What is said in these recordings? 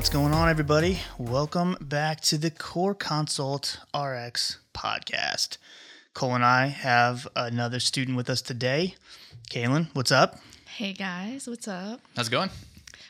What's going on, everybody? Welcome back to the Core Consult RX podcast. Cole and I have another student with us today. Calynn, what's up? Hey guys, what's up? How's it going?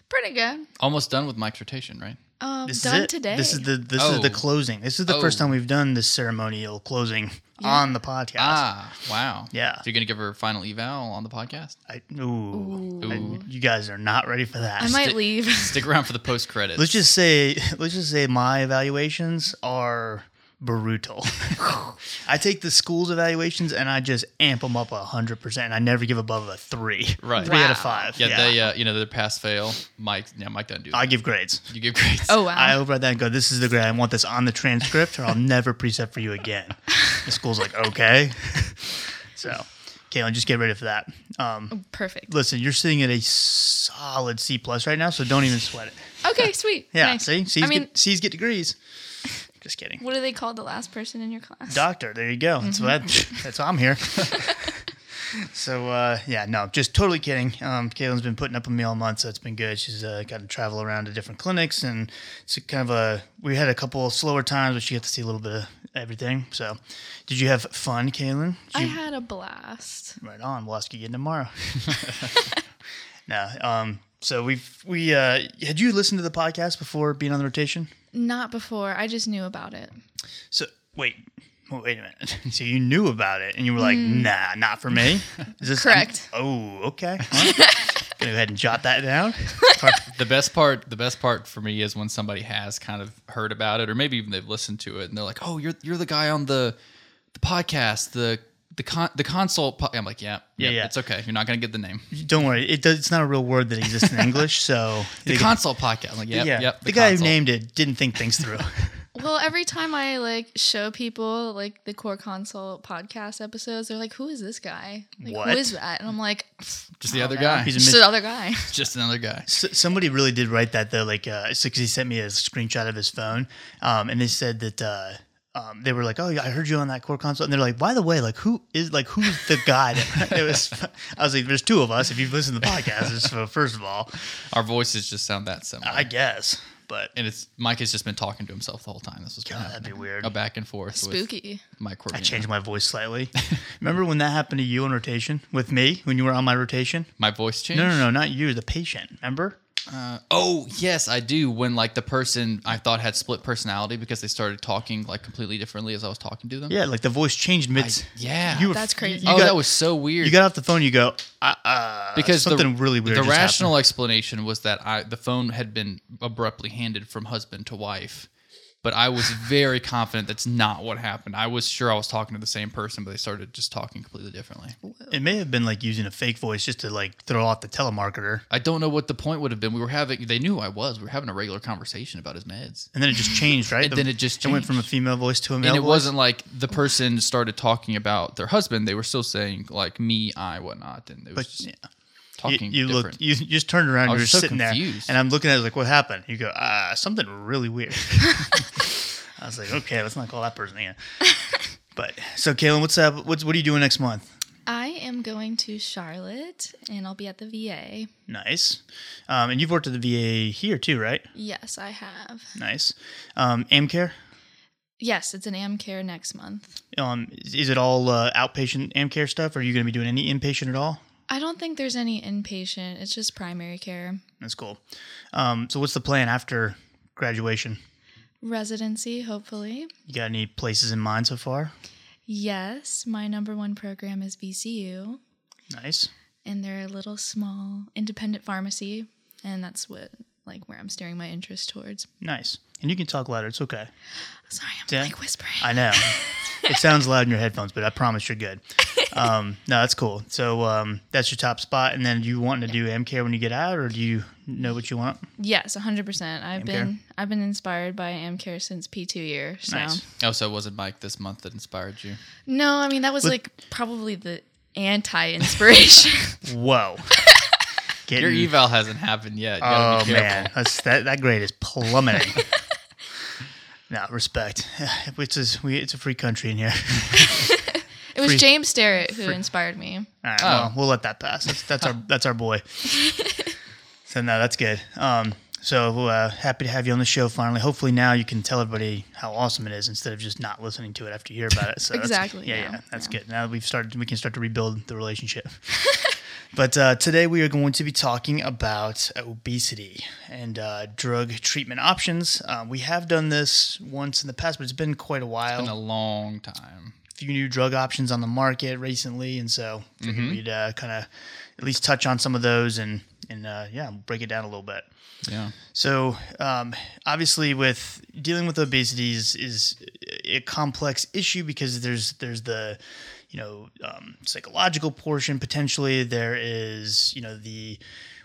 Pretty good. Almost done with my rotation, right? Um, This done is it. today. This is the this is the Oh. closing. This is the first Oh. time we've done this ceremonial closing on the podcast. Ah, wow. Yeah. So you're gonna give her a final eval on the podcast? I, ooh, I- Ooh. you guys are not ready for that. I might Stick- leave. Stick around for the post credits. Let's just say, let's just say my evaluations are brutal. I take the school's evaluations and I just amp them up a hundred percent. I never give above a three. Right. Three out of five. yeah, Yeah. they uh, you know they're pass fail. Mike, yeah, Mike doesn't do that. I give grades. you give grades. oh wow. I override that and go, this is the grade. I want this on the transcript or I'll never precept for you again. The school's like, okay. so, Calynn, just get ready for that. Um, Perfect. listen, you're sitting at a solid C plus right now, so don't even sweat it. Okay, sweet. Yeah, Nice. see? C's, I mean, get, C's get degrees. Just kidding. what do they call the last person in your class? Doctor, there you go. That's what that's why I'm here. so uh, yeah, no, just totally kidding. Um, Calynn's been putting up with me all month, so it's been good. She's uh, got to travel around to different clinics, and it's kind of a. We had a couple of slower times, but she got to see a little bit of everything. So, did you have fun, Calynn? Did I you- had a blast. Right on. We'll ask you again tomorrow. no. Um. So we've we uh had you listened to the podcast before being on the rotation? Not before. I just knew about it. So wait, well, wait a minute. So you knew about it, and you were like, mm. "Nah, not for me." Is this Correct. oh, okay. Well, gonna go ahead and jot that down. The best part, the best part for me is when somebody has kind of heard about it, or maybe even they've listened to it, and they're like, "Oh, you're you're the guy on the the podcast, the the con the consult." Po-. I'm like, "Yeah, Yeah, yeah, yeah. it's okay. You're not gonna get the name. Don't worry, it does. It's not a real word that exists in English. So The consult podcast." I'm like, "Yep, yeah, yep." the, guy consult. who named it didn't think things through. Well, every time I like show people like the Core console podcast episodes, they're like, "Who is this guy? Like, What? who is that?" And I'm like, just the other know. guy. He's a "Just mis- another guy." just another guy. S- somebody really did write that though. Like, uh, so 'cause he sent me a screenshot of his phone, um, and they said that uh, um, they were like, "Oh, yeah, I heard you on that core console," and they're like, "By the way, like, who is like who's the guy?" That, it was. I was like, "There's two of us. If you've listened to the podcast, so first of all, Our voices just sound that similar. I guess." But and it's Mike has just been talking to himself the whole time. This was God, that'd be weird. A back and forth. Spooky. With Mike I changed my voice slightly. Remember when that happened to you on rotation with me when you were on my rotation? My voice changed. No, no, no, not you, the patient. Remember? Uh, oh yes, I do. When like the person I thought had split personality because they started talking like completely differently as I was talking to them. Yeah, like the voice changed mid. I- yeah. you were, That's crazy. You oh, got, that was so weird. You got off the phone. You go uh, uh, because something the, really weird. The just happened. rational explanation was that I the phone had been abruptly handed from husband to wife, but I was very confident that's not what happened. I was sure I was talking to the same person, but they started just talking completely differently. It may have been like using a fake voice just to like throw off the telemarketer, I don't know what the point would have been. We were having they knew who I was. We were having a regular conversation about his meds. and then it just changed, right? And then it just went from a female voice to a male. Voice. And it voice? wasn't like the person started talking about their husband. They were still saying like me, I, whatnot, and it was But just yeah. You, talking you different. looked. You you just turned around. I You were was so sitting there, and I'm looking at it like, "What happened?" You go, "Ah, something really weird." I was like, "Okay, let's not call that person again." but so, Calynn, what's up? What's what are you doing next month? I am going to Charlotte, and I'll be at the VA. Nice. Um, and you've worked at the VA here too, right? Yes, I have. Nice. Um, AmCare. Yes, it's an AmCare next month. Um, is, is it all uh, outpatient AmCare stuff, or are you going to be doing any inpatient at all? I don't think there's any inpatient. It's just primary care. That's cool. Um, so what's the plan after graduation? Residency, hopefully. You got any places in mind so far? Yes, my number one program is VCU, Nice. and they're a little small independent pharmacy, and that's what like where I'm steering my interest towards. Nice. And you can talk louder. It's okay. Sorry, I'm Yeah. like whispering. I know. it sounds loud in your headphones, but I promise you're good. Um, no, that's cool. So um, that's your top spot. And then do you want to do AmCare when you get out, or do you know what you want? yes, 100%. I've AmCare? been I've been inspired by AmCare since P2 year. So Nice. Oh, so it wasn't Mike this month that inspired you? no, I mean that was Look- like probably the anti-inspiration. Whoa. Your eval hasn't happened yet. You Oh be man, That's, that that grade is plummeting. no respect. It's a, we, it's a free country in here. It was Free- James Starrett who inspired me. All right, Oh. well, we'll let that pass. That's, that's our that's our boy. so no, that's good. Um, So uh, happy to have you on the show finally. Hopefully now you can tell everybody how awesome it is instead of just not listening to it after you hear about it. So Exactly, yeah, yeah, yeah, that's yeah. good. Now that we've started, we can start to rebuild the relationship. but uh, today we are going to be talking about obesity and uh, drug treatment options. Uh, we have done this once in the past, but it's been quite a while Been a long time. Few new drug options on the market recently, and so figured we'd uh, kind of at least touch on some of those and and uh, yeah, break it down a little bit. Yeah. So um, obviously, with dealing with obesity is, is a complex issue because there's there's the you know um, psychological portion potentially. There is you know the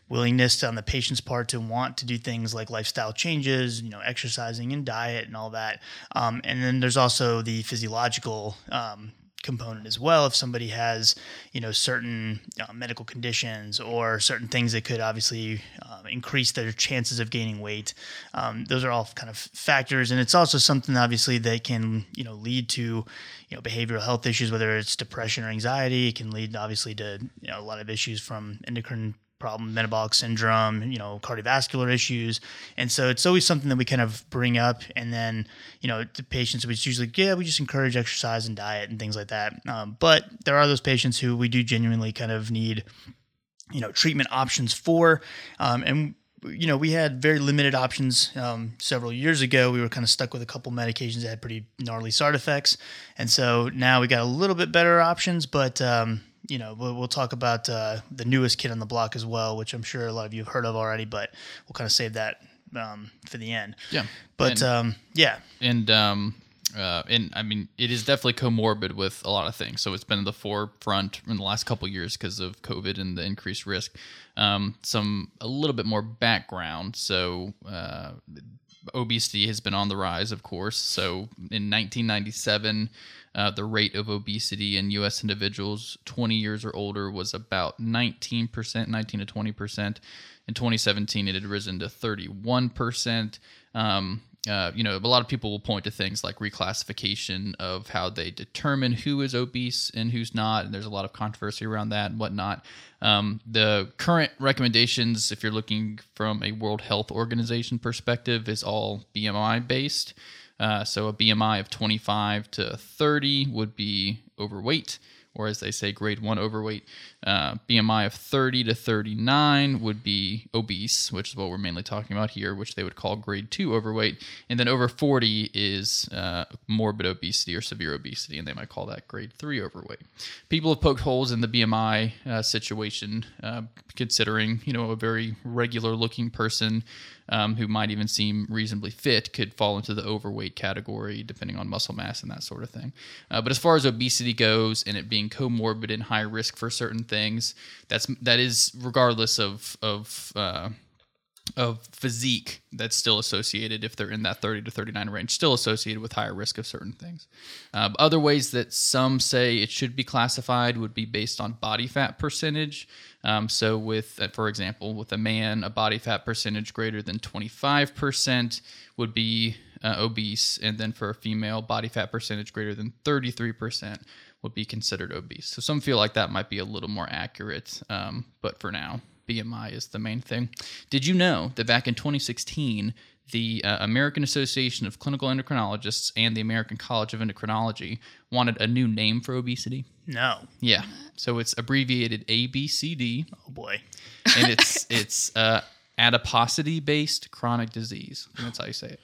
willingness on the patient's part to want to do things like lifestyle changes, you know, exercising and diet and all that. Um, and then there's also the physiological um, component as well. If somebody has, you know, certain uh, medical conditions or certain things that could obviously um, increase their chances of gaining weight, um, those are all kind of factors. And it's also something obviously that can, you know, lead to, you know, behavioral health issues, whether it's depression or anxiety. It can lead obviously to, you know, a lot of issues from endocrine problem, metabolic syndrome, you know, cardiovascular issues. And so it's always something that we kind of bring up. And then, you know, the patients, it's usually, yeah, we just encourage exercise and diet and things like that. Um, but there are those patients who we do genuinely kind of need, you know, treatment options for. Um, and, you know, we had very limited options um, several years ago. We were kind of stuck with a couple medications that had pretty gnarly side effects. And so now we got a little bit better options, but, um, you know, we'll, we'll talk about uh, the newest kid on the block as well, which I'm sure a lot of you have heard of already, but we'll kind of save that um, for the end. Yeah. But And- um, yeah, and um uh, and I mean, it is definitely comorbid with a lot of things. So it's been in the forefront in the last couple of years because of COVID and the increased risk. Um, some a little bit more background. So uh, obesity has been on the rise, of course. So in 1997, uh, the rate of obesity in U.S. individuals 20 years or older was about 19%, 19 to 20 percent. In 2017, it had risen to 31 percent. Um, uh, you know, a lot of people will point to things like reclassification of how they determine who is obese and who's not, and there's a lot of controversy around that and whatnot. Um, the current recommendations, if you're looking from a World Health Organization perspective, is all BMI based. Uh, so a BMI of 25 to 30 would be overweight, or as they say, grade one overweight. Uh, BMI of 30 to 39 would be obese, which is what we're mainly talking about here, which they would call grade two overweight. And then over 40 is uh, morbid obesity or severe obesity, and they might call that grade three overweight. People have poked holes in the BMI uh, situation, uh, considering you know a very regular looking person um, who might even seem reasonably fit could fall into the overweight category depending on muscle mass and that sort of thing. Uh, but as far as obesity goes and it being comorbid and high risk for certain things, that's that is regardless of of uh, of physique that's still associated if they're in that 30 to 39 range still associated with higher risk of certain things. Uh, other ways that some say it should be classified would be based on body fat percentage. Um, so with uh, for example with a man a body fat percentage greater than 25% would be uh, obese and then for a female body fat percentage greater than 33% would be considered obese. So some feel like that might be a little more accurate um, but for now BMI is the main thing. Did you know that back in 2016, the uh, American Association of Clinical Endocrinologists and the American College of Endocrinology wanted a new name for obesity? no, Yeah. So it's abbreviated ABCD, oh boy, and it's it's uh, adiposity-based chronic disease. That's how you say it.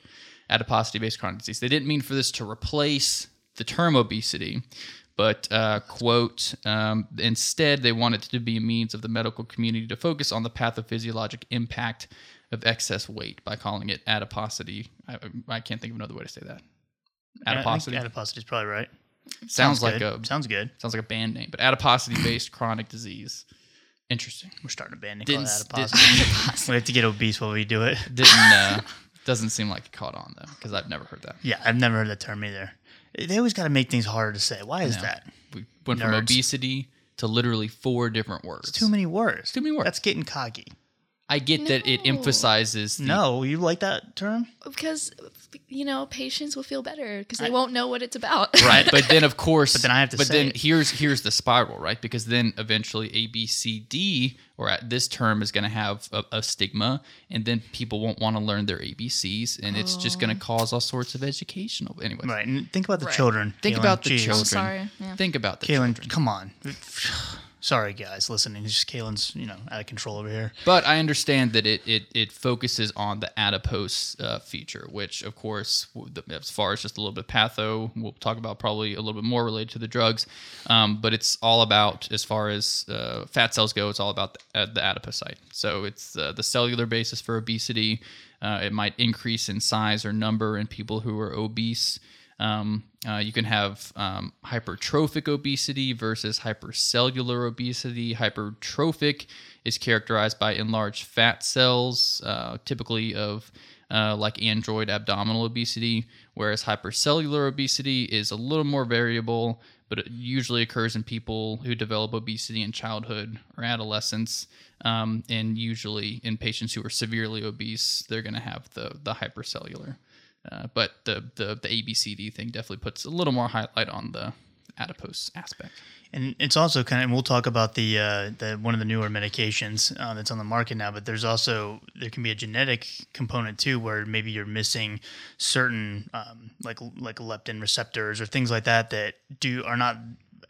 Adiposity-based chronic disease. They didn't mean for this to replace the term obesity, but uh, quote um, instead they wanted it to be a means of the medical community to focus on the pathophysiologic impact of excess weight by calling it adiposity. I, I can't think of another way to say that. Adiposity adiposity is probably right. sounds, like good. a sounds good. sounds like a band name, but adiposity-based chronic disease. Interesting. We're starting a band name Didn't called adiposity. we have to get obese while we do it. Didn't uh, doesn't seem like it caught on though because I've never heard that. Yeah, I've never heard that term either. They always got to make things harder to say. Why is that? We went from Nerds. obesity to literally four different words. Too many words. Too many words. That's getting cocky. I get that it emphasizes the, No, you like that term? because you know patients will feel better because they won't know what it's about. right but then of course but then I have to but say then it. here's here's the spiral right because then eventually a b c d or at this term is going to have a, a stigma and then people won't want to learn their abcs and it's just going to cause all sorts of educational Anyway, Right. And think about the Right. children. think Calynn. about the Jeez. children sorry, yeah. think about the Calynn, children come on. Sorry, guys, listening. It's just Calynn's, you know, out of control over here. But I understand that it it, it focuses on the adipose uh, feature, which of course, as far as just a little bit patho, we'll talk about probably a little bit more related to the drugs. Um, but it's all about, as far as uh, fat cells go, it's all about the, uh, the adipocyte. So it's uh, the cellular basis for obesity. Uh, it might increase in size or number in people who are obese. Um, uh, you can have um, hypertrophic obesity versus hypercellular obesity. Hypertrophic is characterized by enlarged fat cells, uh, typically of uh, like android abdominal obesity, whereas hypercellular obesity is a little more variable, but it usually occurs in people who develop obesity in childhood or adolescence. Um, and usually in patients who are severely obese, they're going to have the, the hypercellular. Uh, but the, the the ABCD thing definitely puts a little more highlight on the adipose aspect. And it's also kind of, and we'll talk about the uh, the one of the newer medications uh, that's on the market now. But there's also there can be a genetic component too, where maybe you're missing certain um, like like leptin receptors or things like that that do are not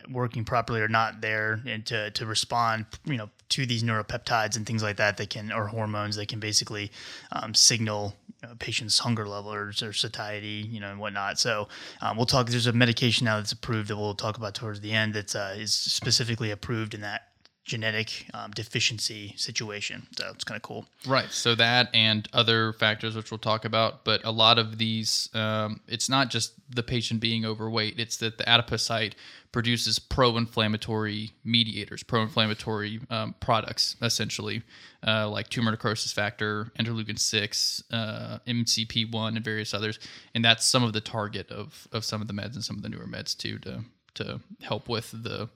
working properly or not there and to to respond, you know, to these neuropeptides and things like that that can or hormones that can basically um, signal you patient's hunger level or, or satiety, you know, and whatnot. So um, we'll talk. There's a medication now that's approved that we'll talk about towards the end. That's uh, is specifically approved in that genetic um, deficiency situation. So it's kind of cool. Right. So that and other factors, which we'll talk about, but a lot of these, um, it's not just the patient being overweight. It's that the adipocyte produces pro-inflammatory mediators, pro-inflammatory um, products, essentially, uh, like tumor necrosis factor, interleukin six, uh, MCP one, and various others. And that's some of the target of of some of the meds and some of the newer meds too, to to help with the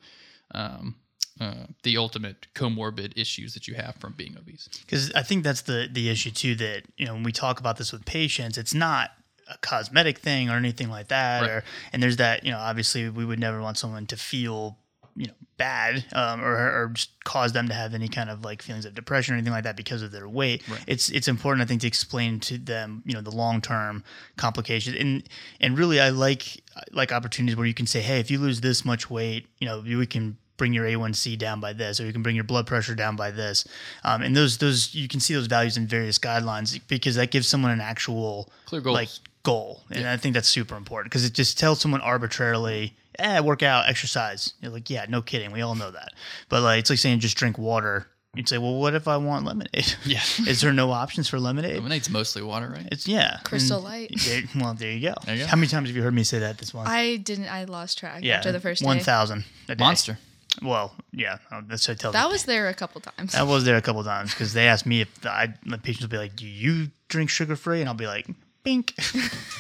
um, uh, the ultimate comorbid issues that you have from being obese. because I think that's the the issue too. That you know when we talk about this with patients, it's not a cosmetic thing or anything like that. Right. Or and there's that you know obviously we would never want someone to feel you know bad um, or or just cause them to have any kind of like feelings of depression or anything like that because of their weight. It's it's important I think to explain to them you know the long term complications and and really I like like opportunities where you can say hey if you lose this much weight you know we can bring your A1C down by this, or you can bring your blood pressure down by this. Um, and those those you can see those values in various guidelines because that gives someone an actual Clear goals. like goal, and I think that's super important because it just tells someone arbitrarily, eh, work out, exercise. You're like, yeah, no kidding, we all know that. But like it's like saying just drink water. You'd say, well, what if I want lemonade? Yeah. Is there no options for lemonade? Lemonade's mostly water, right? It's yeah, Crystal And Light. there- well, there you go. There you go. How many times have you heard me say that this one? I didn't. I lost track yeah, after the first one day. thousand. Monster. Well, yeah, oh, that's what I tell That the- was there a couple times. I was there a couple times because they asked me if the, I, the patients would be like, "Do you drink sugar free?" And I'll be like, "Bink."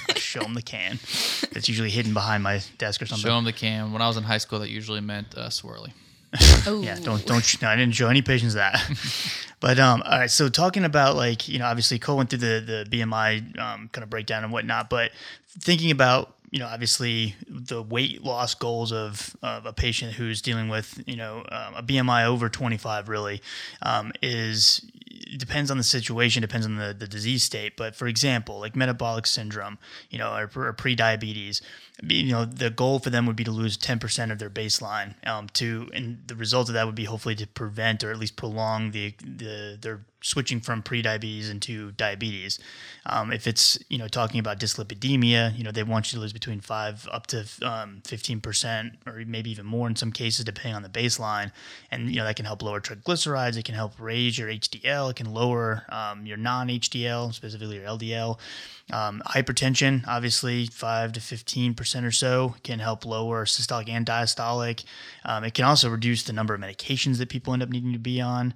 I'll show them the can. It's usually hidden behind my desk or something. Show them the can. When I was in high school, that usually meant uh, swirly. oh, Yeah, don't don't. No, I didn't show any patients that. but um, all right. So talking about like you know, obviously Cole went through the the BMI um, kind of breakdown and whatnot, but thinking about you know obviously the weight loss goals of, of a patient who's dealing with you know um, a BMI over 25 really um, is depends on the situation, depends on the, the disease state. But for example, like metabolic syndrome, you know, or, or pre-diabetes, you know, the goal for them would be to lose 10% of their baseline. Um, to and the result of that would be hopefully to prevent or at least prolong the the their switching from pre-diabetes into diabetes. Um, if it's you know talking about dyslipidemia, you know they want you to lose between five up to um, 15% or maybe even more in some cases depending on the baseline. And you know that can help lower triglycerides. It can help raise your HDL. It can lower um, your non-HDL, specifically your LDL. Um, hypertension, obviously, five to fifteen percent or so can help lower systolic and diastolic. Um, it can also reduce the number of medications that people end up needing to be on.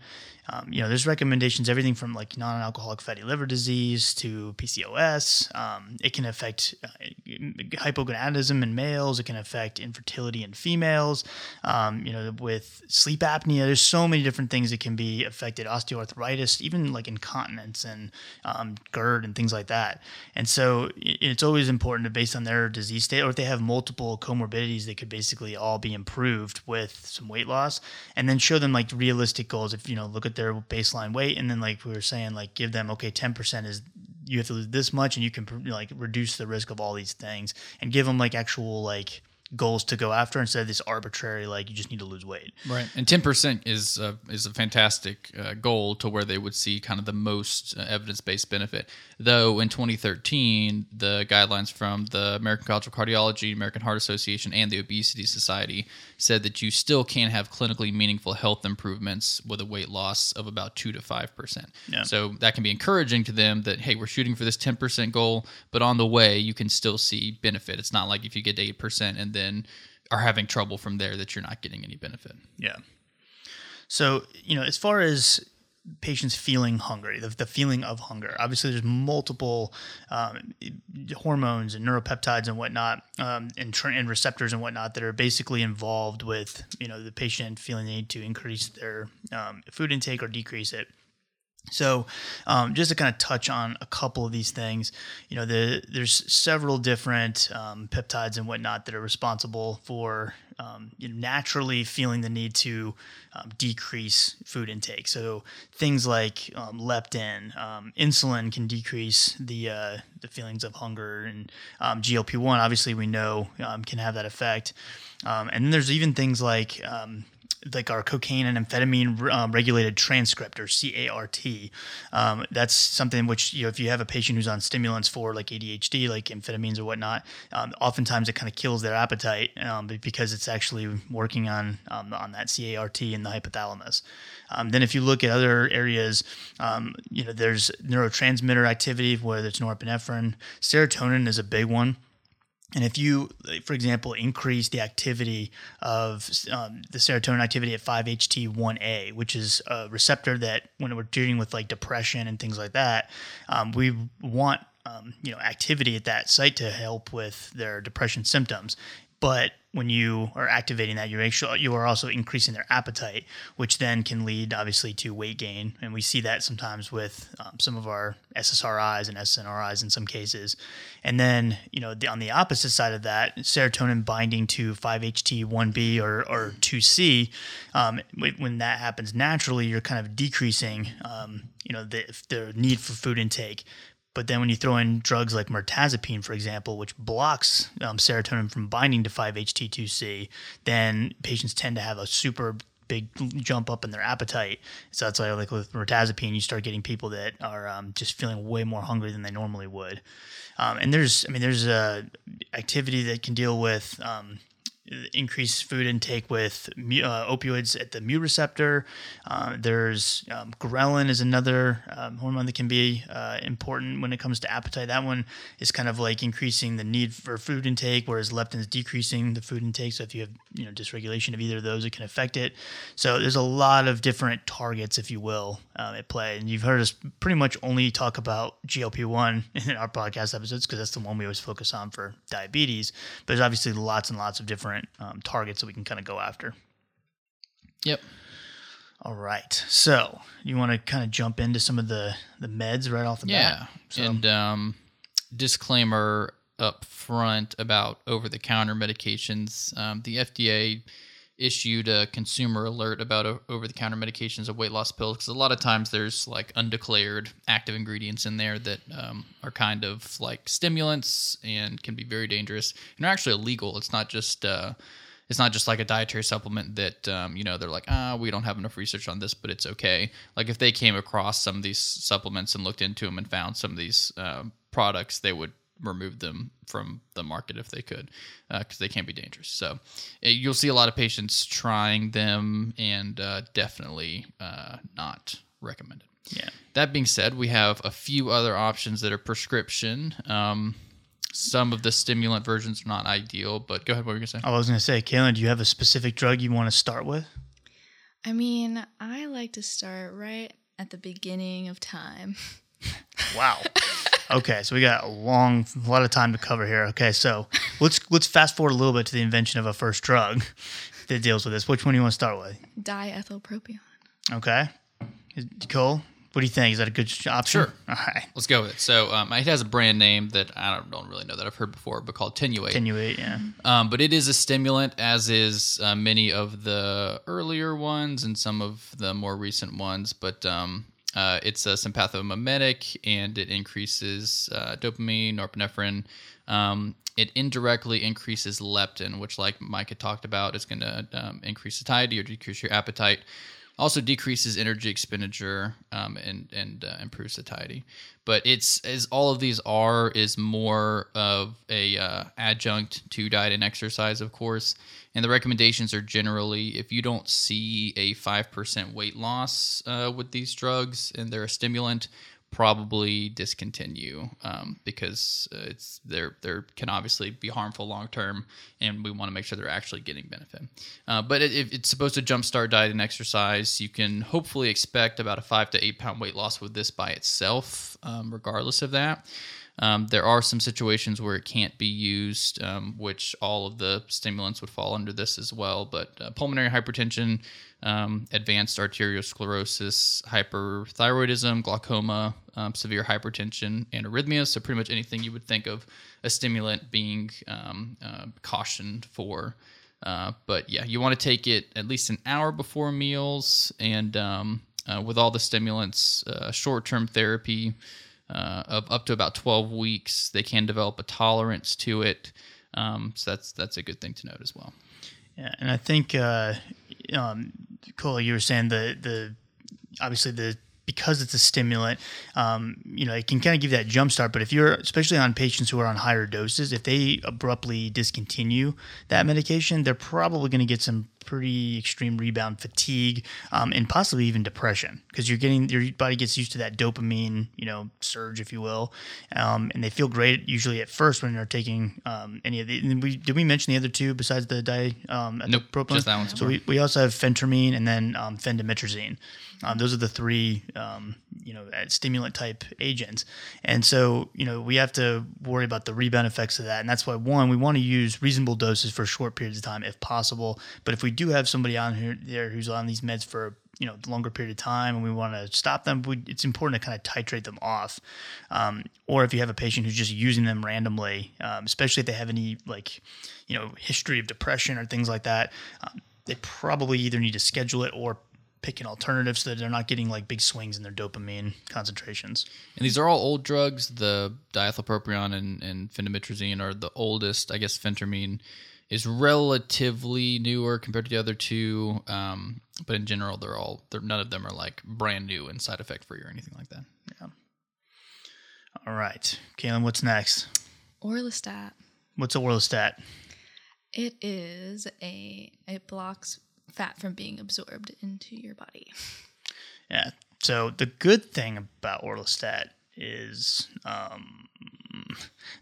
Um, you know, there's recommendations everything from like non-alcoholic fatty liver disease to PCOS. Um, it can affect uh, hypogonadism in males. It can affect infertility in females. Um, you know, with sleep apnea, there's so many different things that can be affected. Osteoarthritis, even like incontinence and um, GERD and things like that. And so it's always important to, based on their disease state, or if they have multiple comorbidities, they could basically all be improved with some weight loss, and then show them like realistic goals. If you know, look at their baseline weight, and then like we were saying, like give them okay, ten percent is you have to lose this much and you can like reduce the risk of all these things and give them like actual like goals to go after instead of this arbitrary like you just need to lose weight. Right, and ten percent is a, is a fantastic uh, goal to where they would see kind of the most uh, evidence based benefit. Though in 2013, the guidelines from the American College of Cardiology, American Heart Association, and the Obesity Society said that you still can have clinically meaningful health improvements with a weight loss of about two to five percent. Yeah. So that can be encouraging to them that hey, we're shooting for this 10 percent goal, but on the way you can still see benefit. It's not like if you get eight percent and then are having trouble from there that you're not getting any benefit. Yeah. So, you know, as far as patients feeling hungry, the, the feeling of hunger, obviously there's multiple um, hormones and neuropeptides and whatnot, um, and, tra- and receptors and whatnot that are basically involved with, you know, the patient feeling the need to increase their um, food intake or decrease it. So, um, just to kind of touch on a couple of these things, you know, the, there's several different um, peptides and whatnot that are responsible for um, you know, naturally feeling the need to um, decrease food intake. So things like um, leptin, um, insulin can decrease the uh, the feelings of hunger, and GLP one obviously we know can have that effect. and then there's even things like like our cocaine and amphetamine um, regulated transcript or CART. Um, that's something which you know if you have a patient who's on stimulants for like ADHD, like amphetamines or whatnot, um, oftentimes it kind of kills their appetite um, because it's actually working on um, on that CART in the hypothalamus. Um, then if you look at other areas, you know there's neurotransmitter activity, whether it's norepinephrine, serotonin is a big one. And if you, for example, increase the activity of um, the serotonin activity at 5-HT1A, which is a receptor that when we're dealing with like depression and things like that, um, we want um, you know activity at that site to help with their depression symptoms. But when you are activating that, you're actually you are also increasing their appetite, which then can lead obviously to weight gain, and we see that sometimes with um, some of our SSRIs and SNRIs in some cases. And then you know the, on the opposite side of that, serotonin binding to 5-HT1B or or 2C, um, when that happens naturally, you're kind of decreasing um, you know the the need for food intake. But then when you throw in drugs like mirtazapine, for example, which blocks um, serotonin from binding to 5-HT2C, then patients tend to have a super big jump up in their appetite. So that's why, like with mirtazapine, you start getting people that are um, just feeling way more hungry than they normally would. Um, and there's, I mean, there's a activity that can deal with um, increase food intake with uh, opioids at the mu receptor. Uh, there's um, ghrelin is another um, hormone that can be uh, important when it comes to appetite. That one is kind of like increasing the need for food intake, whereas leptin is decreasing the food intake. So if you have you know dysregulation of either of those, it can affect it. So there's a lot of different targets, if you will, um, at play. And you've heard us pretty much only talk about GLP one in our podcast episodes because that's the one we always focus on for diabetes. But there's obviously lots and lots of different different um, targets that we can kind of go after. Yep. All right. So you want to kind of jump into some of the the meds right off the yeah. bat. So. And um, disclaimer up front about over the counter medications. Um, the FDA issued a consumer alert about over the counter medications of weight loss pills because a lot of times there's like undeclared active ingredients in there that um, are kind of like stimulants and can be very dangerous and are actually illegal. It's not just. Uh, it's not just like a dietary supplement that um, you know they're like ah we don't have enough research on this but it's okay like if they came across some of these supplements and looked into them and found some of these uh, products they would remove them from the market if they could because uh, they can be dangerous. So uh, you'll see a lot of patients trying them and uh, definitely uh, not recommended. Yeah. That being said we have a few other options that are prescription. Um, some of the stimulant versions are not ideal but go ahead what were you going to say? I was going to say Calynn do you have a specific drug you want to start with? I mean i like to start right at the beginning of time. Wow Okay, so we got a long, a lot of time to cover here. Okay, so let's let's fast forward a little bit to the invention of a first drug that deals with this. Which one do you want to start with? Diethylpropion. Okay, Is- Cole, what do you think? Is that a good sh- option? Sure. All right, Let's go with it. So um, it has a brand name that I don't, don't really know that I've heard before, but called Tenuate. Tenuate. Yeah. Um, but it is a stimulant, as is uh, many of the earlier ones and some of the more recent ones. But um, uh, it's a sympathomimetic, and it increases uh, dopamine, norepinephrine. Um, it indirectly increases leptin, which, like Mike had talked about, is going to um, increase satiety or decrease your appetite. Also decreases energy expenditure um, and and uh, improves satiety. But it's as all of these are is more of a uh, adjunct to diet and exercise, of course. And the recommendations are generally if you don't see a five percent weight loss uh, with these drugs and they're a stimulant, probably discontinue um, because uh, it's they're they can obviously be harmful long term, and we want to make sure they're actually getting benefit. Uh, but it, it- it's supposed to jumpstart diet and exercise. You can hopefully expect about a five to eight pound weight loss with this by itself, um, regardless of that. Um, there are some situations where it can't be used, um, which all of the stimulants would fall under this as well. But uh, pulmonary hypertension, um, advanced arteriosclerosis, hyperthyroidism, glaucoma, um, severe hypertension, and arrhythmias. So, pretty much anything you would think of a stimulant being um, uh, cautioned for. Uh, but yeah, you want to take it at least an hour before meals, and um, uh, with all the stimulants, uh, short-term therapy uh, of up to about 12 weeks, they can develop a tolerance to it. Um, so that's that's a good thing to note as well. Yeah, and I think uh, um, Cole, you were saying the the obviously the because it's a stimulant, um, you know, it can kind of give that jump start. But if you're, especially on patients who are on higher doses, if they abruptly discontinue that medication, they're probably going to get some pretty extreme rebound fatigue um, and possibly even depression because you're getting your body gets used to that dopamine, you know, surge, if you will, um, and they feel great usually at first when they're taking um, any of the. And we did we mention the other two besides the di um, Nope, just that one so we, we also have phentermine and then um, phendimetrazine. Um, those are the three, um, you know, stimulant type agents. And so, you know, we have to worry about the rebound effects of that. And that's why, one, we want to use reasonable doses for short periods of time if possible. But if we do have somebody on here there who's on these meds for you know longer period of time and we want to stop them we, it's important to kind of titrate them off um, or if you have a patient who's just using them randomly um, especially if they have any like you know history of depression or things like that um, they probably either need to schedule it or pick an alternative so that they're not getting like big swings in their dopamine concentrations And these are all old drugs. The diethylpropion and, and are the oldest. I guess phentermine is relatively newer compared to the other two. Um, but in general, they're all they're, none of them are like brand new and side effect free or anything like that. Yeah. All right Kaylin, what's next Orlistat. what's a orlistat It is a it blocks fat from being absorbed into your body. Yeah. So the good thing about orlistat is um,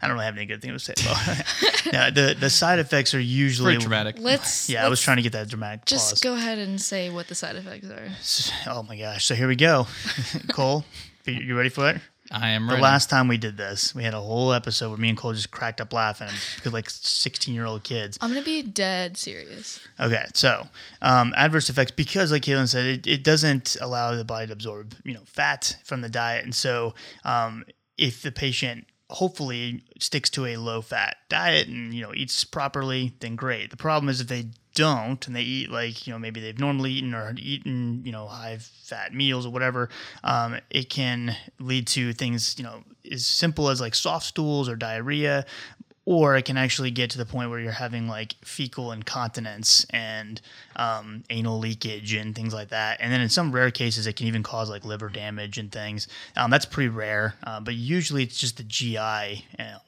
I don't really have any good thing to say about it. yeah, the the side effects are usually Pretty dramatic. Let's Yeah, I was trying to get that dramatic just pause. go ahead and say what the side effects are. Oh my gosh! So here we go, Cole. You you ready for it? I am The ready. last time we did this, we had a whole episode where me and Cole just cracked up laughing because like sixteen year old kids. I'm gonna be dead serious. Okay, so um, adverse effects because, like Calynn said, it, it doesn't allow the body to absorb you know fat from the diet, and so um, if the patient hopefully sticks to a low fat diet and you know eats properly, then great. The problem is if they don't and they eat like you know maybe they've normally eaten or eaten you know high fat meals or whatever, um, it can lead to things you know as simple as like soft stools or diarrhea or it can actually get to the point where you're having like fecal incontinence and um, anal leakage and things like that. And then in some rare cases, it can even cause like liver damage and things. Um, that's pretty rare, uh, but usually it's just the GI, uh,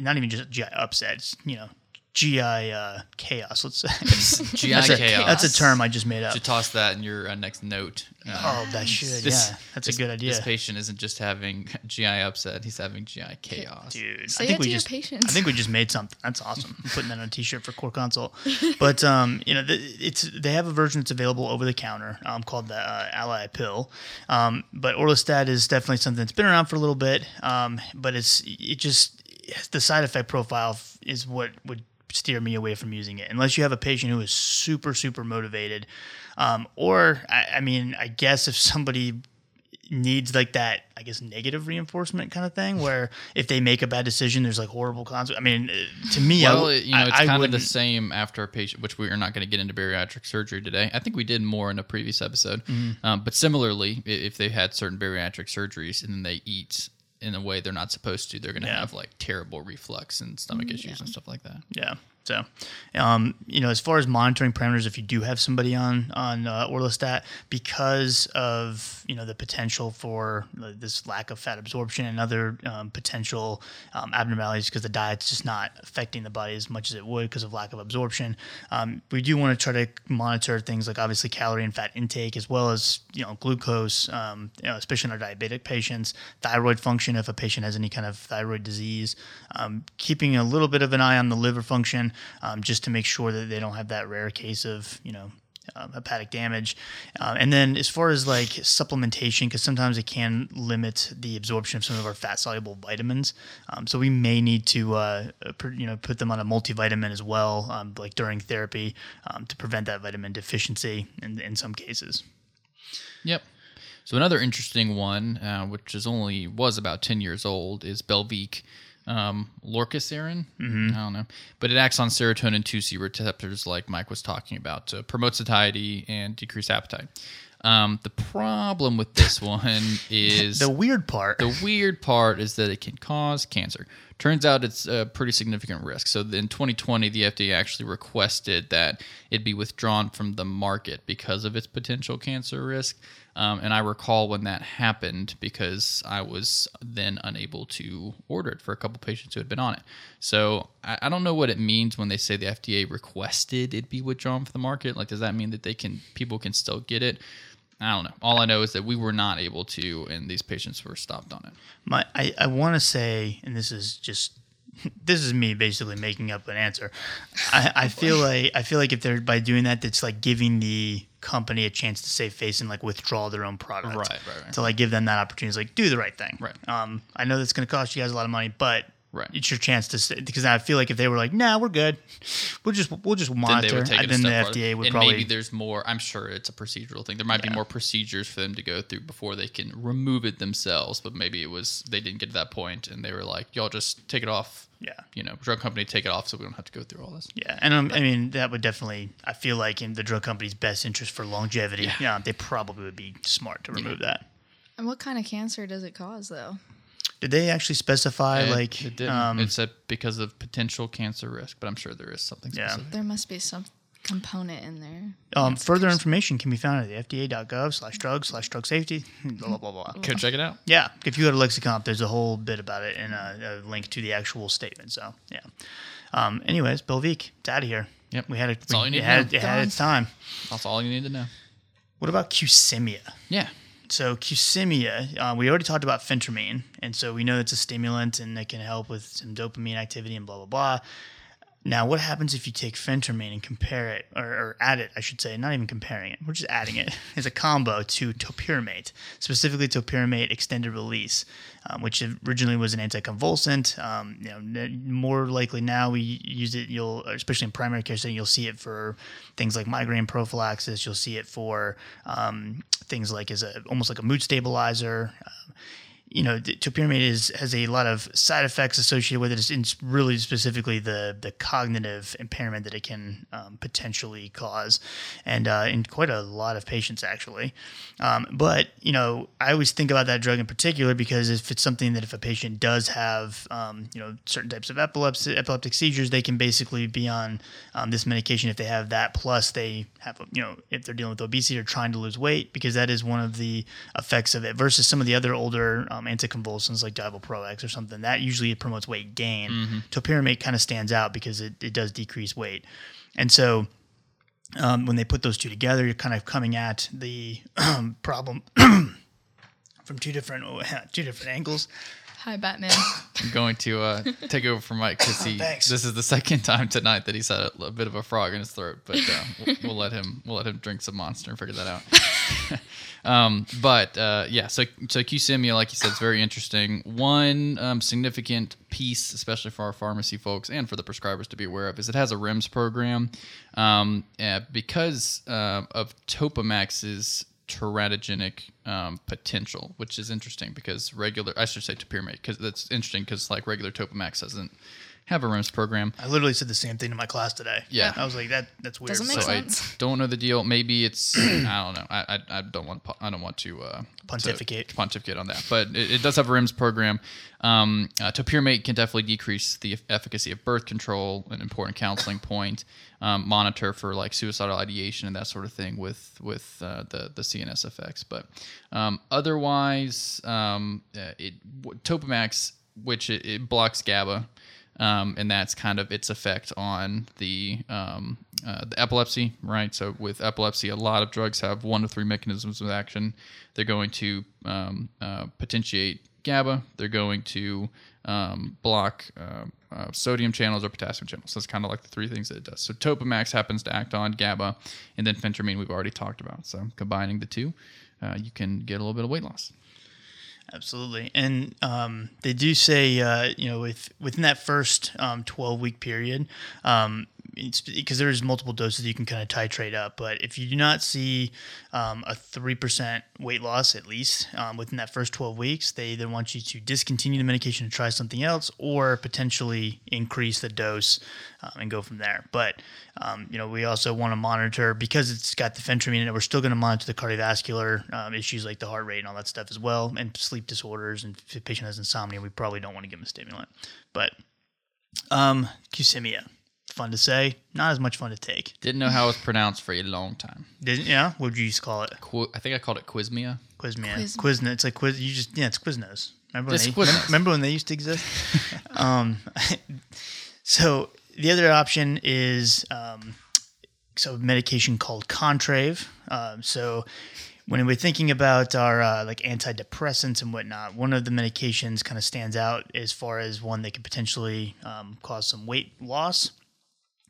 not even just GI upset. It's, you know, GI uh, chaos. Let's say GI that's a, chaos. That's a term I just made up. Should toss that in your uh, next note. Uh, Oh, that should. this- yeah, that's this- a good idea. This patient isn't just having GI upset; he's having GI chaos. Dude, Say I think it we to just patients. I think we just made something. That's awesome. I'm putting that on a T-shirt for Core Consult. But um, you know, the, it's they have a version that's available over the counter um, called the uh, alli pill. Um, but Orlistat is definitely something that's been around for a little bit. Um, but it's it just the side effect profile is what would steer me away from using it unless you have a patient who is super super motivated um, or I, I mean i guess if somebody needs like that i guess negative reinforcement kind of thing where if they make a bad decision there's like horrible consequences i mean to me I Well, it- you know, I- it's I kind of the same after a patient, which we are not going to get into bariatric surgery today. I think we did more in a previous episode. Mm-hmm. Um, but similarly, if they've had certain bariatric surgeries and then they eat in a way they're not supposed to, they're going to Yeah. have like terrible reflux and stomach mm, issues and stuff like that. Yeah. So, um, you know, as far as monitoring parameters, if you do have somebody on on uh, Orlistat, because of you know the potential for uh, this lack of fat absorption and other um, potential um, abnormalities, because the diet's just not affecting the body as much as it would because of lack of absorption, um, we do want to try to monitor things like obviously calorie and fat intake, as well as you know glucose, um, you know, especially in our diabetic patients, thyroid function if a patient has any kind of thyroid disease, um, keeping a little bit of an eye on the liver function um, just to make sure that they don't have that rare case of you know um, hepatic damage. Um, and then as far as like supplementation, because sometimes it can limit the absorption of some of our fat soluble vitamins. Um, so we may need to uh, you know put them on a multivitamin as well, um, like during therapy, um, to prevent that vitamin deficiency in, in some cases. Yep. So another interesting one, uh, which is only was about ten years old, is Belviq, um, lorcaserin. Mm-hmm. I don't know, but it acts on serotonin 2C receptors, like Mike was talking about, to promote satiety and decrease appetite. Um, the problem with this one is The weird part. the weird part is that it can cause cancer. Turns out it's a pretty significant risk. So in 2020, the FDA actually requested that it be withdrawn from the market because of its potential cancer risk. Um, and I recall when that happened because I was then unable to order it for a couple patients who had been on it. So I, I don't know what it means when they say the FDA requested it be withdrawn from the market. Like, does that mean that they can people can still get it? I don't know. All I know is that we were not able to, and these patients were stopped on it. My, I, I want to say, and this is just, this is me basically making up an answer. I, I feel like I feel like if they're by doing that, that's like giving the company a chance to save face and like withdraw their own product. Right, right, right. To like give them that opportunity, to, like do the right thing. Right. Um, I know that's going to cost you guys a lot of money, but Right. it's your chance to say, because I feel like if they were like, nah, we're good, we'll just we'll just then monitor, they would take it and then the step FDA farther. would and probably maybe there's more. I'm sure it's a procedural thing. There might be more procedures for them to go through before they can remove it themselves. But maybe it was they didn't get to that point, and they were like, "Y'all just take it off." Yeah. You know, drug company take it off, so we don't have to go through all this. Yeah, and um, I mean that would definitely. I feel like in the drug company's best interest for longevity, yeah, they probably would be smart to remove that. And what kind of cancer does it cause, though? Did they actually specify It- like? it didn't. um, it said because of potential cancer risk, but I'm sure there is something Yeah. specific. There must be some component in there. um, further information can be found at the FDA.gov slash drug slash drug safety. Blah blah blah. blah. Go check it out. Yeah, if you go to Lexicomp, there's a whole bit about it and a, a link to the actual statement. So yeah. Um, anyways, Belviq, it's out of here. Yep. we had it. That's all you need It to had, know. it had its time. That's all you need to know. What about Qsimia? Yeah. So Qsimia, uh, we already talked about phentermine, and so we know it's a stimulant and it can help with some dopamine activity and blah blah blah. Now, what happens if you take phentermine and compare it, or, or add it, I should say, not even comparing it, we're just adding it as a combo to topiramate, specifically topiramate extended release, um, which originally was an anticonvulsant. Um, you know, more likely now we use it, you'll, especially in primary care setting, you'll see it for things like migraine prophylaxis. You'll see it for um, things like as a almost like a mood stabilizer. Um, you know, topiramate is has a lot of side effects associated with it. It's, really specifically the the cognitive impairment that it can um, potentially cause, and uh, in quite a lot of patients actually. Um, but you know, I always think about that drug in particular because if it's something that if a patient does have, um, you know, certain types of epilepsy, epileptic seizures, they can basically be on um, this medication if they have that. Plus, they have, you know, if they're dealing with obesity or trying to lose weight, because that is one of the effects of it. Versus some of the other older um, anticonvulsants like Divalproex or something, that usually promotes weight gain. Topiramate kind of stands out because it, it does decrease weight. And so um, when they put those two together, you're kind of coming at the um, problem from two different two different angles. Hi, Batman. I'm going to uh, take over for Mike because he. Thanks. This is the second time tonight that he's had a, a bit of a frog in his throat, but uh, we'll, we'll let him. We'll let him drink some monster and figure that out. um, but uh, yeah, so so Qsimia, like you said, is very interesting. One um, significant piece, especially for our pharmacy folks and for the prescribers to be aware of, is it has a REMS program um, uh, because uh, of Topamax's teratogenic um, potential, which is interesting because regular, I should say topiramate, because that's interesting because like regular Topamax doesn't have a REMS program. I literally said the same thing to my class today. Yeah. I was like, that that's weird. Doesn't make So sense. I don't know the deal. Maybe it's I don't know. I, I, I don't want I don't want to uh, Pontificate. to pontificate on that, but it, it does have a REMS program. Um, uh, topiramate can definitely decrease the efficacy of birth control, an important counseling point. Um, monitor for like suicidal ideation and that sort of thing with with uh, the the CNS effects, but um, otherwise, um, uh, it Topamax, which it, it blocks GABA um, and that's kind of its effect on the um, uh, the epilepsy, right? So with epilepsy, a lot of drugs have one to three mechanisms of action. They're going to um, uh, potentiate GABA. They're going to um, block uh, uh, sodium channels or potassium channels. So that's kind of like the three things that it does. So Topamax happens to act on GABA, and then phentermine we've already talked about. So combining the two, uh, you can get a little bit of weight loss. Absolutely, and um, they do say uh, you know with within that first um, twelve week period, um, because there's multiple doses you can kind of titrate up. But if you do not see um, a three percent weight loss at least um, within that first twelve weeks, they either want you to discontinue the medication and try something else, or potentially increase the dose um, and go from there. But um, you know we also want to monitor because it's got the phentermine in it. We're still going to monitor the cardiovascular um, issues like the heart rate and all that stuff as well, and sleep disorders. And if a patient has insomnia, we probably don't want to give them a stimulant. But um, Qsimia, fun to say, not as much fun to take. Didn't know how it was pronounced for a long time. Didn't yeah? What would you used to call it? Qu- I think I called it Quizmia. Quizmia. Quiz- Quizno. It's like quiz. You just yeah, it's Quiznos. Remember when, It's they, Quiznos. remember when they used to exist? um, so the other option is um, so medication called Contrave. Um, so when we're thinking about our uh, like antidepressants and whatnot, one of the medications kind of stands out as far as one that could potentially um, cause some weight loss.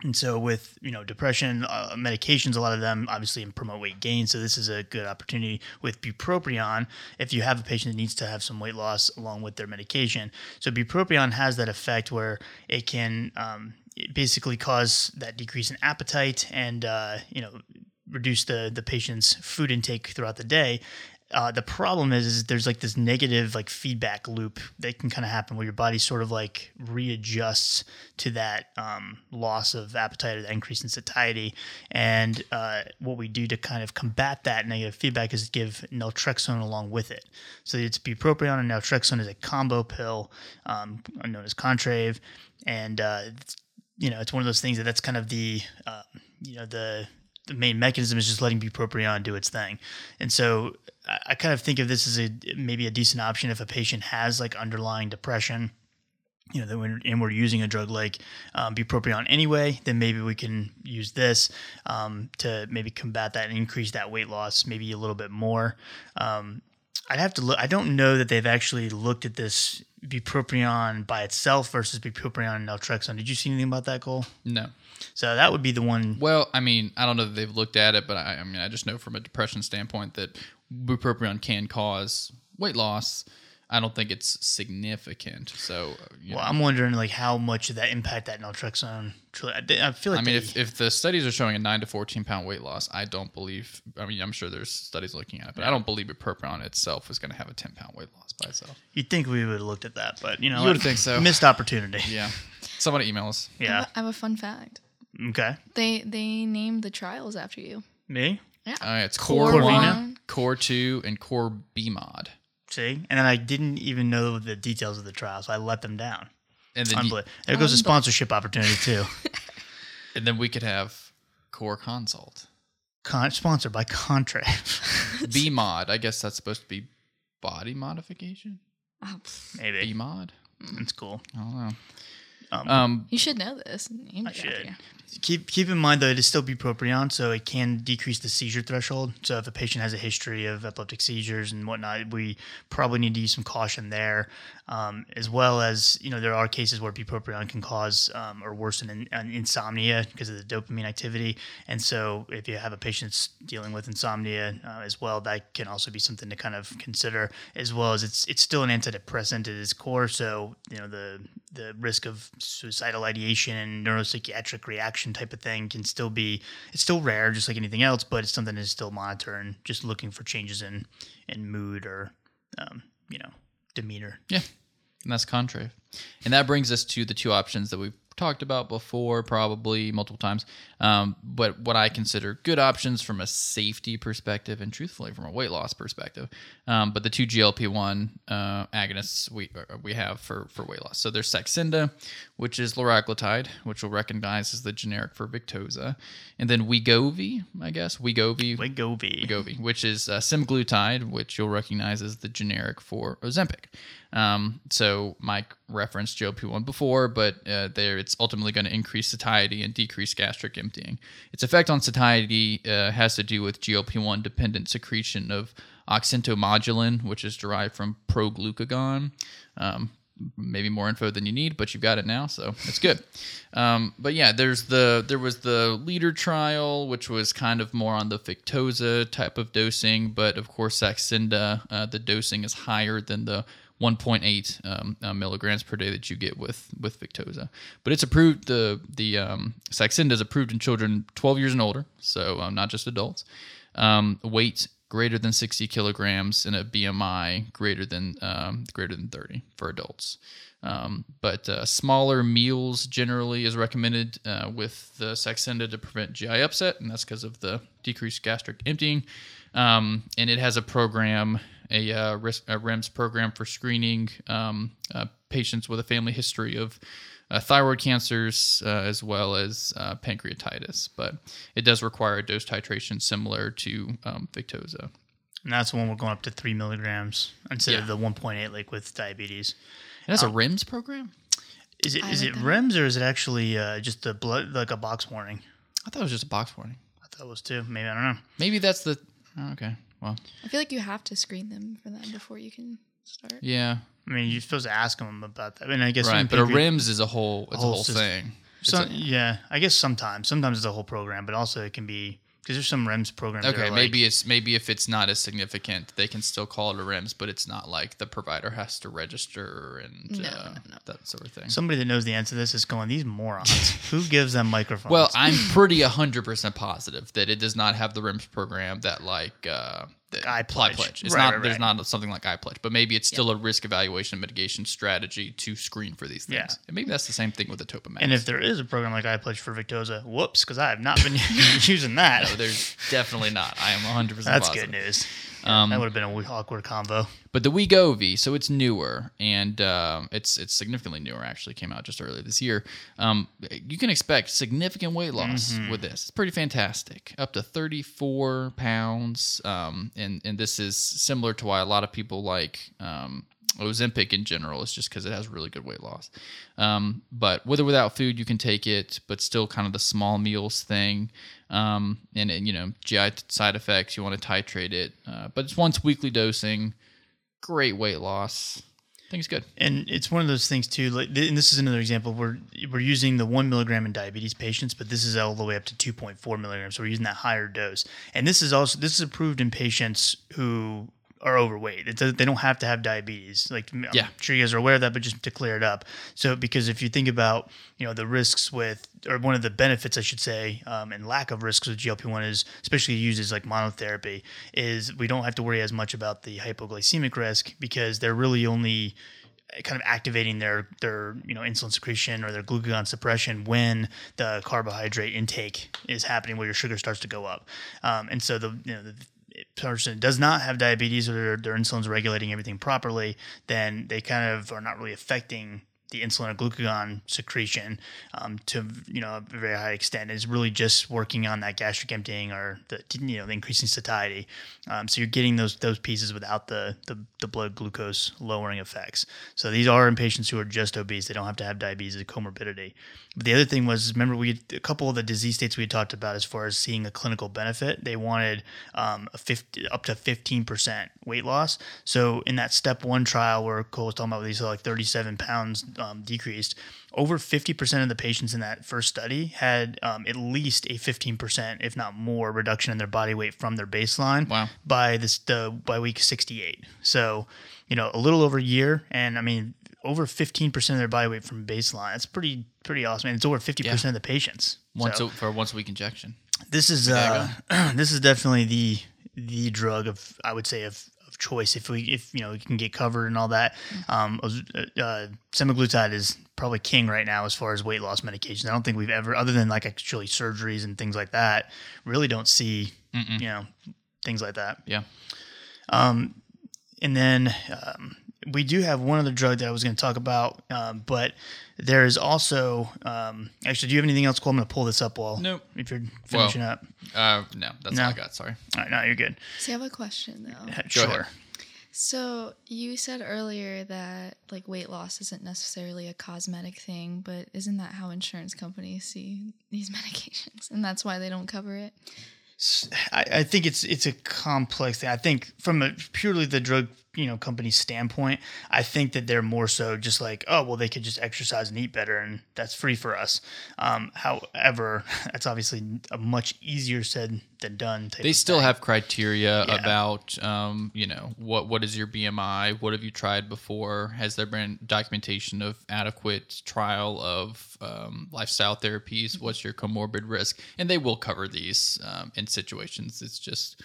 And so, with you know depression uh, medications, a lot of them obviously promote weight gain. So this is a good opportunity with bupropion if you have a patient that needs to have some weight loss along with their medication. So bupropion has that effect where it can um, basically cause that decrease in appetite and uh, you know reduce the the patient's food intake throughout the day. Uh, the problem is, is there's like this negative like feedback loop that can kind of happen where your body sort of like readjusts to that um, loss of appetite or the increase in satiety. And uh, what we do to kind of combat that negative feedback is give naltrexone along with it. So it's bupropion and naltrexone is a combo pill um, known as Contrave, and uh, you know it's one of those things that that's kind of the uh, you know the the main mechanism is just letting bupropion do its thing. And so I, kind of think of this as a maybe a decent option if a patient has like underlying depression. You know, that when, and we're using a drug like um, bupropion anyway, then maybe we can use this um, to maybe combat that and increase that weight loss maybe a little bit more. Um, I'd have to look. I don't know that they've actually looked at this bupropion by itself versus bupropion and naltrexone. Did you see anything about that, Cole? No. So that would be the one. Well, I mean, I don't know that they've looked at it, but I, I mean, I just know from a depression standpoint that bupropion can cause weight loss. I don't think it's significant. So, you Well, know, I'm wondering like how much of that impact that naltrexone. Truly, I, I feel like I mean, they- if, if the studies are showing a nine to fourteen pound weight loss, I don't believe. I mean, I'm sure there's studies looking at it, but I don't believe bupropion itself is going to have a ten pound weight loss by itself. you'd think we would have looked at that, but you know, You would what? think so. Missed opportunity. Yeah. Somebody email us. I Yeah. have, I have a fun fact. Okay. They they named the trials after you. Me. All right, it's core Core one, one. core two, and core B mod. See, and then I didn't even know the details of the trial, so I let them down. And then, you- There goes a sponsorship opportunity too. and then we could have core consult. Con- sponsored by Contrave. B mod. I guess that's supposed to be body modification. Oh, pff, maybe B mod. it's cool. I don't know. Um, Um, you should know this. You I should. Keep keep in mind though, it is still bupropion, so it can decrease the seizure threshold. So if a patient has a history of epileptic seizures and whatnot, we probably need to use some caution there, um, as well as you know there are cases where bupropion can cause um, or worsen insomnia because of the dopamine activity. And so if you have a patient dealing with insomnia uh, as well, that can also be something to kind of consider. As well as it's it's still an antidepressant at its core, so you know the the risk of suicidal ideation and neuropsychiatric reaction type of thing can still be it's still rare just like anything else but it's something to still monitor and just looking for changes in in mood or um, you know demeanor Yeah, and that's Contrave. And that brings us to the two options that we've talked about before, probably multiple times. Um, but what I consider good options from a safety perspective and truthfully from a weight loss perspective. Um, but the two GLP one uh, agonists we uh, we have for for weight loss. So there's Saxenda, which is liraglutide, which we'll recognize as the generic for Victoza, and then Wegovy, I guess Wegovy. Wegovy. Wegovy, which is uh, semaglutide, which you'll recognize as the generic for Ozempic. Um, so Mike referenced GLP-1 before, but uh, there it's ultimately going to increase satiety and decrease gastric emptying. Its effect on satiety uh, has to do with GLP-1 dependent secretion of oxyntomodulin, which is derived from proglucagon. Um, maybe more info than you need, but you've got it now, so it's good. Um, but yeah, there's the there was the leader trial, which was kind of more on the Victoza type of dosing, but of course Saxenda, uh, the dosing is higher than the 1.8 um, uh, milligrams per day that you get with with Victoza. But it's approved. The the um, Saxenda is approved in children 12 years and older, so um, not just adults. Um, weight greater than 60 kilograms and a BMI greater than um, greater than 30 for adults. Um, but uh, smaller meals generally is recommended uh, with the Saxenda to prevent GI upset, and that's because of the decreased gastric emptying. And it has a program, a, uh, risk, a REMS program for screening um, uh, patients with a family history of uh, thyroid cancers uh, as well as uh, pancreatitis. But it does require a dose titration similar to um, Victoza. and that's when we're going up to three milligrams instead of the 1.8 like with diabetes It has a REMS program. is it I is it that. rems or is it actually uh, just a blood like a box warning I thought it was just a box warning. i thought it was too maybe i don't know Maybe that's the. oh, okay. Well, I feel like you have to screen them for that before you can start. yeah. i mean you're supposed to ask them about that I mean, i guess Right. But a REMS is a whole. It's a whole whole thing. It's So, a- yeah, I guess sometimes. Sometimes it's a whole program, but also it can be because there's some REMS programs. Okay, are maybe like, it's maybe if it's not as significant, they can still call it a REMS, but it's not like the provider has to register and No, uh, no, no. that sort of thing. somebody that knows the answer to this is going. these morons. Who gives them microphones? well, I'm pretty hundred percent positive that it does not have the REMS program that like uh, that pledge. It's Right, not right, there's right. not something like iPLEDGE, but maybe it's still a risk evaluation and mitigation strategy to screen for these things. Yeah. And maybe that's the same thing with the Topamax. and if there is a program like iPLEDGE for Victoza, whoops, because I have not been using that. no, there's definitely not. I am 100 percent That's positive. good news. Um, that would have been a awkward convo. But the Wegovy, so it's newer and um, it's it's significantly newer. Actually, came out just earlier this year. Um, you can expect significant weight loss with this. It's pretty fantastic, up to 34 pounds. Um, and and this is similar to why a lot of people like um, Ozempic in general. It's just because it has really good weight loss. Um, but with or without food, you can take it, but still kind of the small meals thing. Um, and, and you know, GI side effects, you want to titrate it. Uh, but it's once weekly dosing great weight loss. I think it's good. And it's one of those things too. Like, and this is another example. We're we're using the one milligram in diabetes patients, but this is all the way up to two point four milligrams. So we're using that higher dose. And this is also this is approved in patients who are overweight. It does, they don't have to have diabetes. Like I'm Yeah. sure you guys are aware of that, but just to clear it up. So because if you think about you know the risks with or one of the benefits I should say, um, and lack of risks with GLP one is especially used as like monotherapy is we don't have to worry as much about the hypoglycemic risk because they're really only kind of activating their their you know insulin secretion or their glucagon suppression when the carbohydrate intake is happening where your sugar starts to go up um, and so the you know the person does not have diabetes or their, their insulin's regulating everything properly then they kind of are not really affecting the insulin or glucagon secretion um, to you know a very high extent. is really just working on that gastric emptying or the you know the increasing satiety. Um, so you're getting those those pieces without the, the the blood glucose lowering effects. So these are in patients who are just obese. They don't have to have diabetes as a comorbidity. But the other thing was, remember we a couple of the disease states we talked about as far as seeing a clinical benefit. They wanted um, a 50, up to fifteen percent weight loss. So in that step one trial where Cole was talking about these like thirty seven pounds um, decreased, over 50% of the patients in that first study had um, at least a 15%, if not more, reduction in their body weight from their baseline Wow. by this the by week 68. So, you know, a little over a year, and I mean, over 15% of their body weight from baseline. That's pretty pretty awesome. And it's over 50% of the patients. Once So a, for a once a week injection. this is uh, this is definitely the the drug of I would say of choice if we if you know we can get covered and all that. Um, uh, semaglutide is probably king right now as far as weight loss medications. I don't think we've ever, other than like actually surgeries and things like that, really don't see you know things like that. Yeah. Um, And then um, we do have one other drug that I was going to talk about, um, but there is also um, actually. Do you have anything else? Cool. I'm going to pull this up while Nope. if you're finishing Well, up. Uh, no, that's No. all I got. Sorry. All right, no, you're good. So I have a question though. sure. ahead. So you said earlier that like weight loss isn't necessarily a cosmetic thing, but isn't that how insurance companies see these medications, and that's why they don't cover it? I, I think it's it's a complex thing. I think from a purely the drug you know company standpoint, I think that they're more so just like, oh well, they could just exercise and eat better, and that's free for us. Um, however, that's obviously a much easier said than done. type They still thing. have criteria Yeah. about, um, you know, what what is your BMI? What have you tried before? Has there been documentation of adequate trial of um, lifestyle therapies? What's your comorbid risk? And they will cover these um, in situations. It's just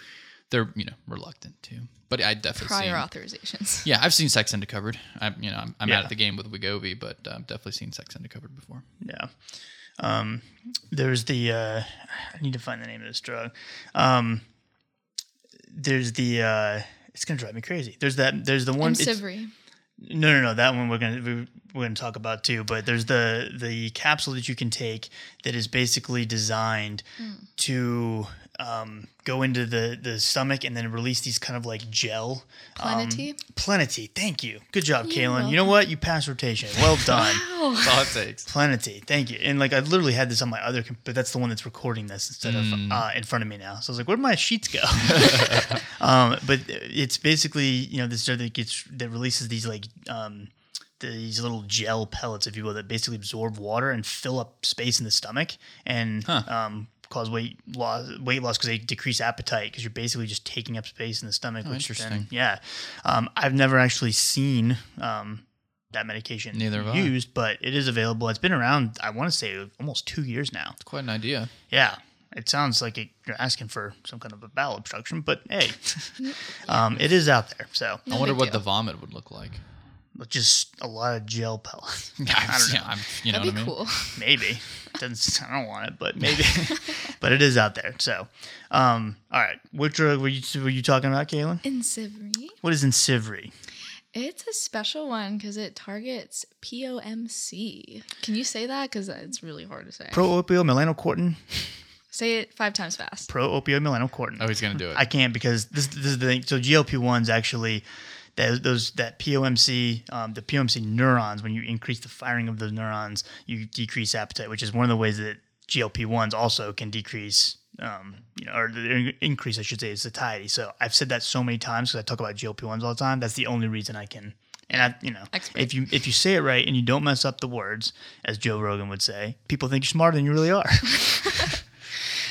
they're you know reluctant to. But I definitely Prior seen, authorizations. yeah, I've seen Sex Covered. I'm you know I'm, I'm Yeah. out of the game with Wegovy, but I've definitely seen Sex Covered before. Yeah. Um, there's the uh, I need to find the name of this drug. Um, there's the uh, it's gonna drive me crazy. There's that. There's the one. it's- Imcivree. No, no, no. That one we're gonna we- we're gonna talk about too. But there's the the capsule that you can take that is basically designed to um, go into the the stomach and then release these kind of like gel. um, Plenity? Plenity. Thank you. Good job, You're Calynn. You know what? You passed rotation. Well done. That's all it takes. Plenty. Thank you. And like I literally had this on my other, comp- but that's the one that's recording this instead of uh, in front of me now. So I was like, where would my sheets go? um, but it's basically you know this drug that gets that releases these like um, these little gel pellets, if you will, that basically absorb water and fill up space in the stomach and um, cause weight loss. Weight loss because they decrease appetite because you're basically just taking up space in the stomach. which interesting. Then, yeah, um, I've never actually seen. Um, that medication Neither have I. used, but it is available. It's been around, I want to say, almost two years now. It's quite an idea. Yeah. It sounds like it, you're asking for some kind of a bowel obstruction, but hey, um, it is out there. So No I wonder what deal. the vomit would look like. Just a lot of gel pellets. Yeah, I don't know. yeah, I'm, you know That'd what be I mean? cool. maybe. Doesn't, I don't want it, but maybe. but it is out there. So, um, all right. What drug were you, were you talking about, Calynn? Imcivree. What is Imcivree? It's a special one because it targets POMC. Can you say that? Because it's really hard to say. Pro opioid melanocortin. say it five times fast. Pro opioid melanocortin. Oh, he's gonna do it. I can't because this, this is the thing. So GLP ones actually, that those that POMC, um, the POMC neurons. When you increase the firing of those neurons, you decrease appetite, which is one of the ways that GLP ones also can decrease, um, you know, or the increase, I should say, satiety. So I've said that so many times because I talk about GLP ones all the time. That's the only reason I can. And I, you know, Expert. if you if you say it right and you don't mess up the words, as Joe Rogan would say, people think you're smarter than you really are.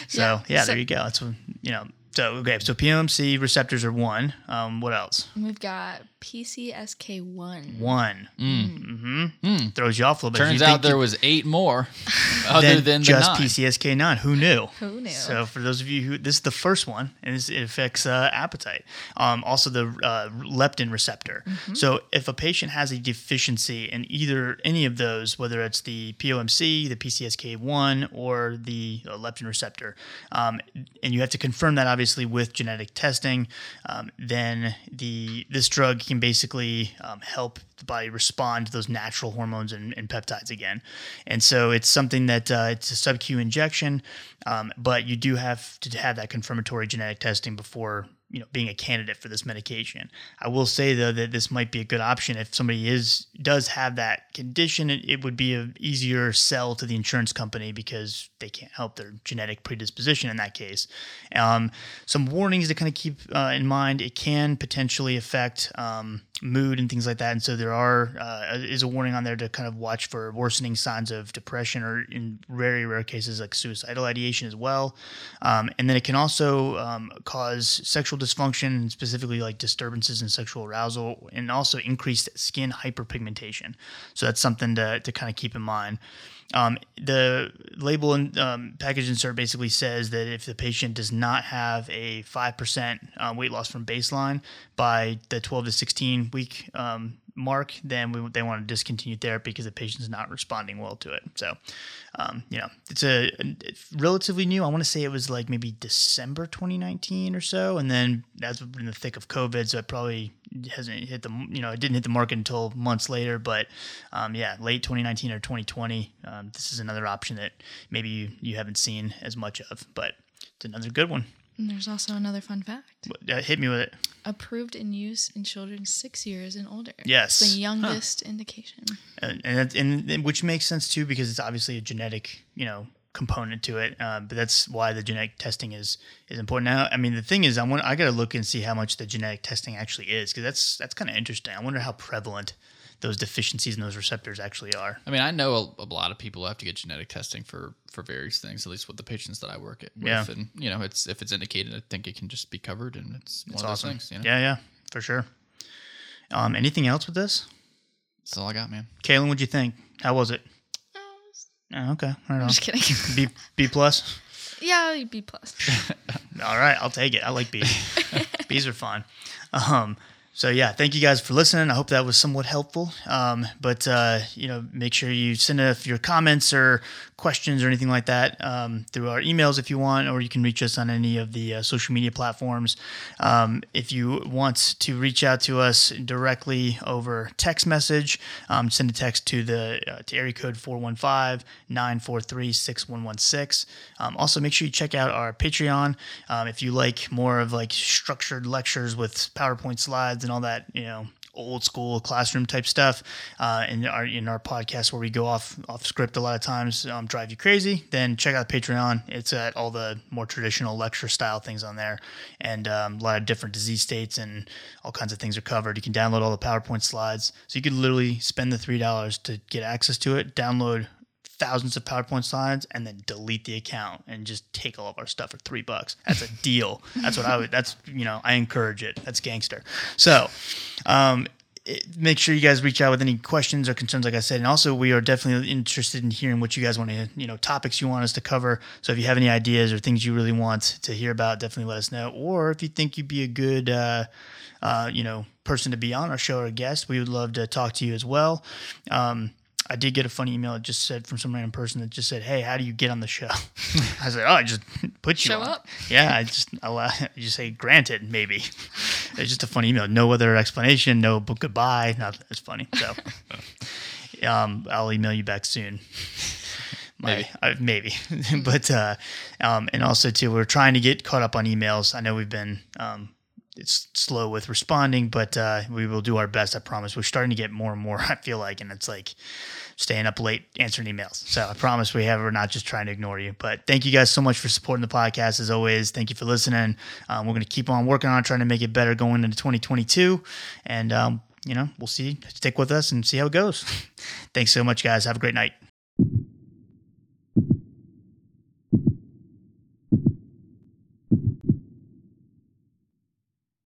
So yeah, Yeah, so- there you go. That's what, you know. So okay, so PMC receptors are one. Um, what else? We've got PCSK1. One. Mm-hmm. Throws you off a little bit. Turns out there was eight more other than than the just nine. PCSK9. Who knew? Who knew? So for those of you who this is the first one, and this, it affects uh, appetite. Um, also the uh, leptin receptor. Mm-hmm. So if a patient has a deficiency in either any of those, whether it's the POMC, the PCSK1, or the uh, leptin receptor, um, and you have to confirm that obviously with genetic testing, um, then the this drug can basically um, help the body respond to those natural hormones and, and peptides again. And so it's something that uh, it's a sub Q injection, um, but you do have to have that confirmatory genetic testing before you know being a candidate for this medication. I will say though that this might be a good option if somebody is does have that condition. It, it would be an easier sell to the insurance company because they can't help their genetic predisposition in that case. Um, some warnings to kind of keep uh, in mind: it can potentially affect. Um, mood and things like that. And so there are uh, is a warning on there to kind of watch for worsening signs of depression or in very rare cases like suicidal ideation as well. Um, and then it can also um, cause sexual dysfunction, specifically like disturbances in sexual arousal, and also increased skin hyperpigmentation. So that's something to to kind of keep in mind. Um, the label and um, package insert basically says that if the patient does not have a 5% uh, weight loss from baseline by the 12 to 16 week um, mark, then we, they want to discontinue therapy because the patient's not responding well to it. So, um, you know, it's a it's relatively new. I want to say it was like maybe December 2019 or so, and then that's in the thick of COVID, so it probably hasn't hit the you know it didn't hit the market until months later. But um, yeah, late 2019 or 2020, um, this is another option that maybe you, you haven't seen as much of, but it's another good one. And there's also another fun fact. Uh, hit me with it. Approved in use in children six years and older. Yes. It's the youngest indication. and and, and and which makes sense too because it's obviously a genetic you know component to it. Um, but that's why the genetic testing is is important. Now, I mean, the thing is, I want I got to look and see how much the genetic testing actually is because that's that's kind of interesting. I wonder how prevalent those deficiencies in those receptors actually are. I mean, I know a, a lot of people who have to get genetic testing for for various things. At least with the patients that I work at, with. Yeah. and you know, it's if it's indicated, I think it can just be covered, and it's one It's of awesome. those things. You know? Yeah, yeah, for sure. Um, anything else with this, that's all I got, man. Calynn? What'd you think? How was it? Oh, okay, right I'm on. just kidding. B B plus. yeah, B plus. All right, I'll take it. I like bees. bees are fun. Um, so yeah, thank you guys for listening. I hope that was somewhat helpful. Um, but uh, you know, make sure you send us your comments or questions or anything like that um, through our emails if you want, or you can reach us on any of the uh, social media platforms. Um, if you want to reach out to us directly over text message, um, send a text to the uh, to area code 415-943-6116. Um, also, make sure you check out our Patreon um, if you like more of like structured lectures with PowerPoint slides and all that, you know, old school classroom type stuff. Uh, in our in our podcast where we go off off script a lot of times, um, drive you crazy. Then check out Patreon. It's at all the more traditional lecture style things on there, and um, a lot of different disease states and all kinds of things are covered. You can download all the PowerPoint slides, so you could literally spend the three dollars to get access to it. Download thousands of PowerPoint slides and then delete the account and just take all of our stuff for three bucks. That's a deal. That's what I would. That's you know I encourage it. That's gangster. So. Um, it- Make sure you guys reach out with any questions or concerns, like I said, and also we are definitely interested in hearing what you guys want to, you know, topics you want us to cover. So if you have any ideas or things you really want to hear about, definitely let us know. Or if you think you'd be a good, uh, uh, you know, person to be on our show or a guest, we would love to talk to you as well. Um, I did get a funny email. It just said from some random person that just said, "Hey, how do you get on the show?" I said, "Oh, I just put you Show on." up. Yeah, I just allow you just say granted, maybe. It's just a funny email. No other explanation. No goodbye. Nothing. It's funny. So, um, I'll email you back soon. My, Maybe. uh, maybe, but uh, um, and also too, we're trying to get caught up on emails. I know we've been um, it's slow with responding, but uh, we will do our best. I promise. We're starting to get more and more. I feel like, and it's like staying up late answering emails. So I promise we have. We're not just trying to ignore you. But thank you guys so much for supporting the podcast as always. Thank you for listening. Um, we're going to keep on working on trying to make it better going into 2022, and um, you know we'll see. Stick with us and see how it goes. Thanks so much, guys. Have a great night.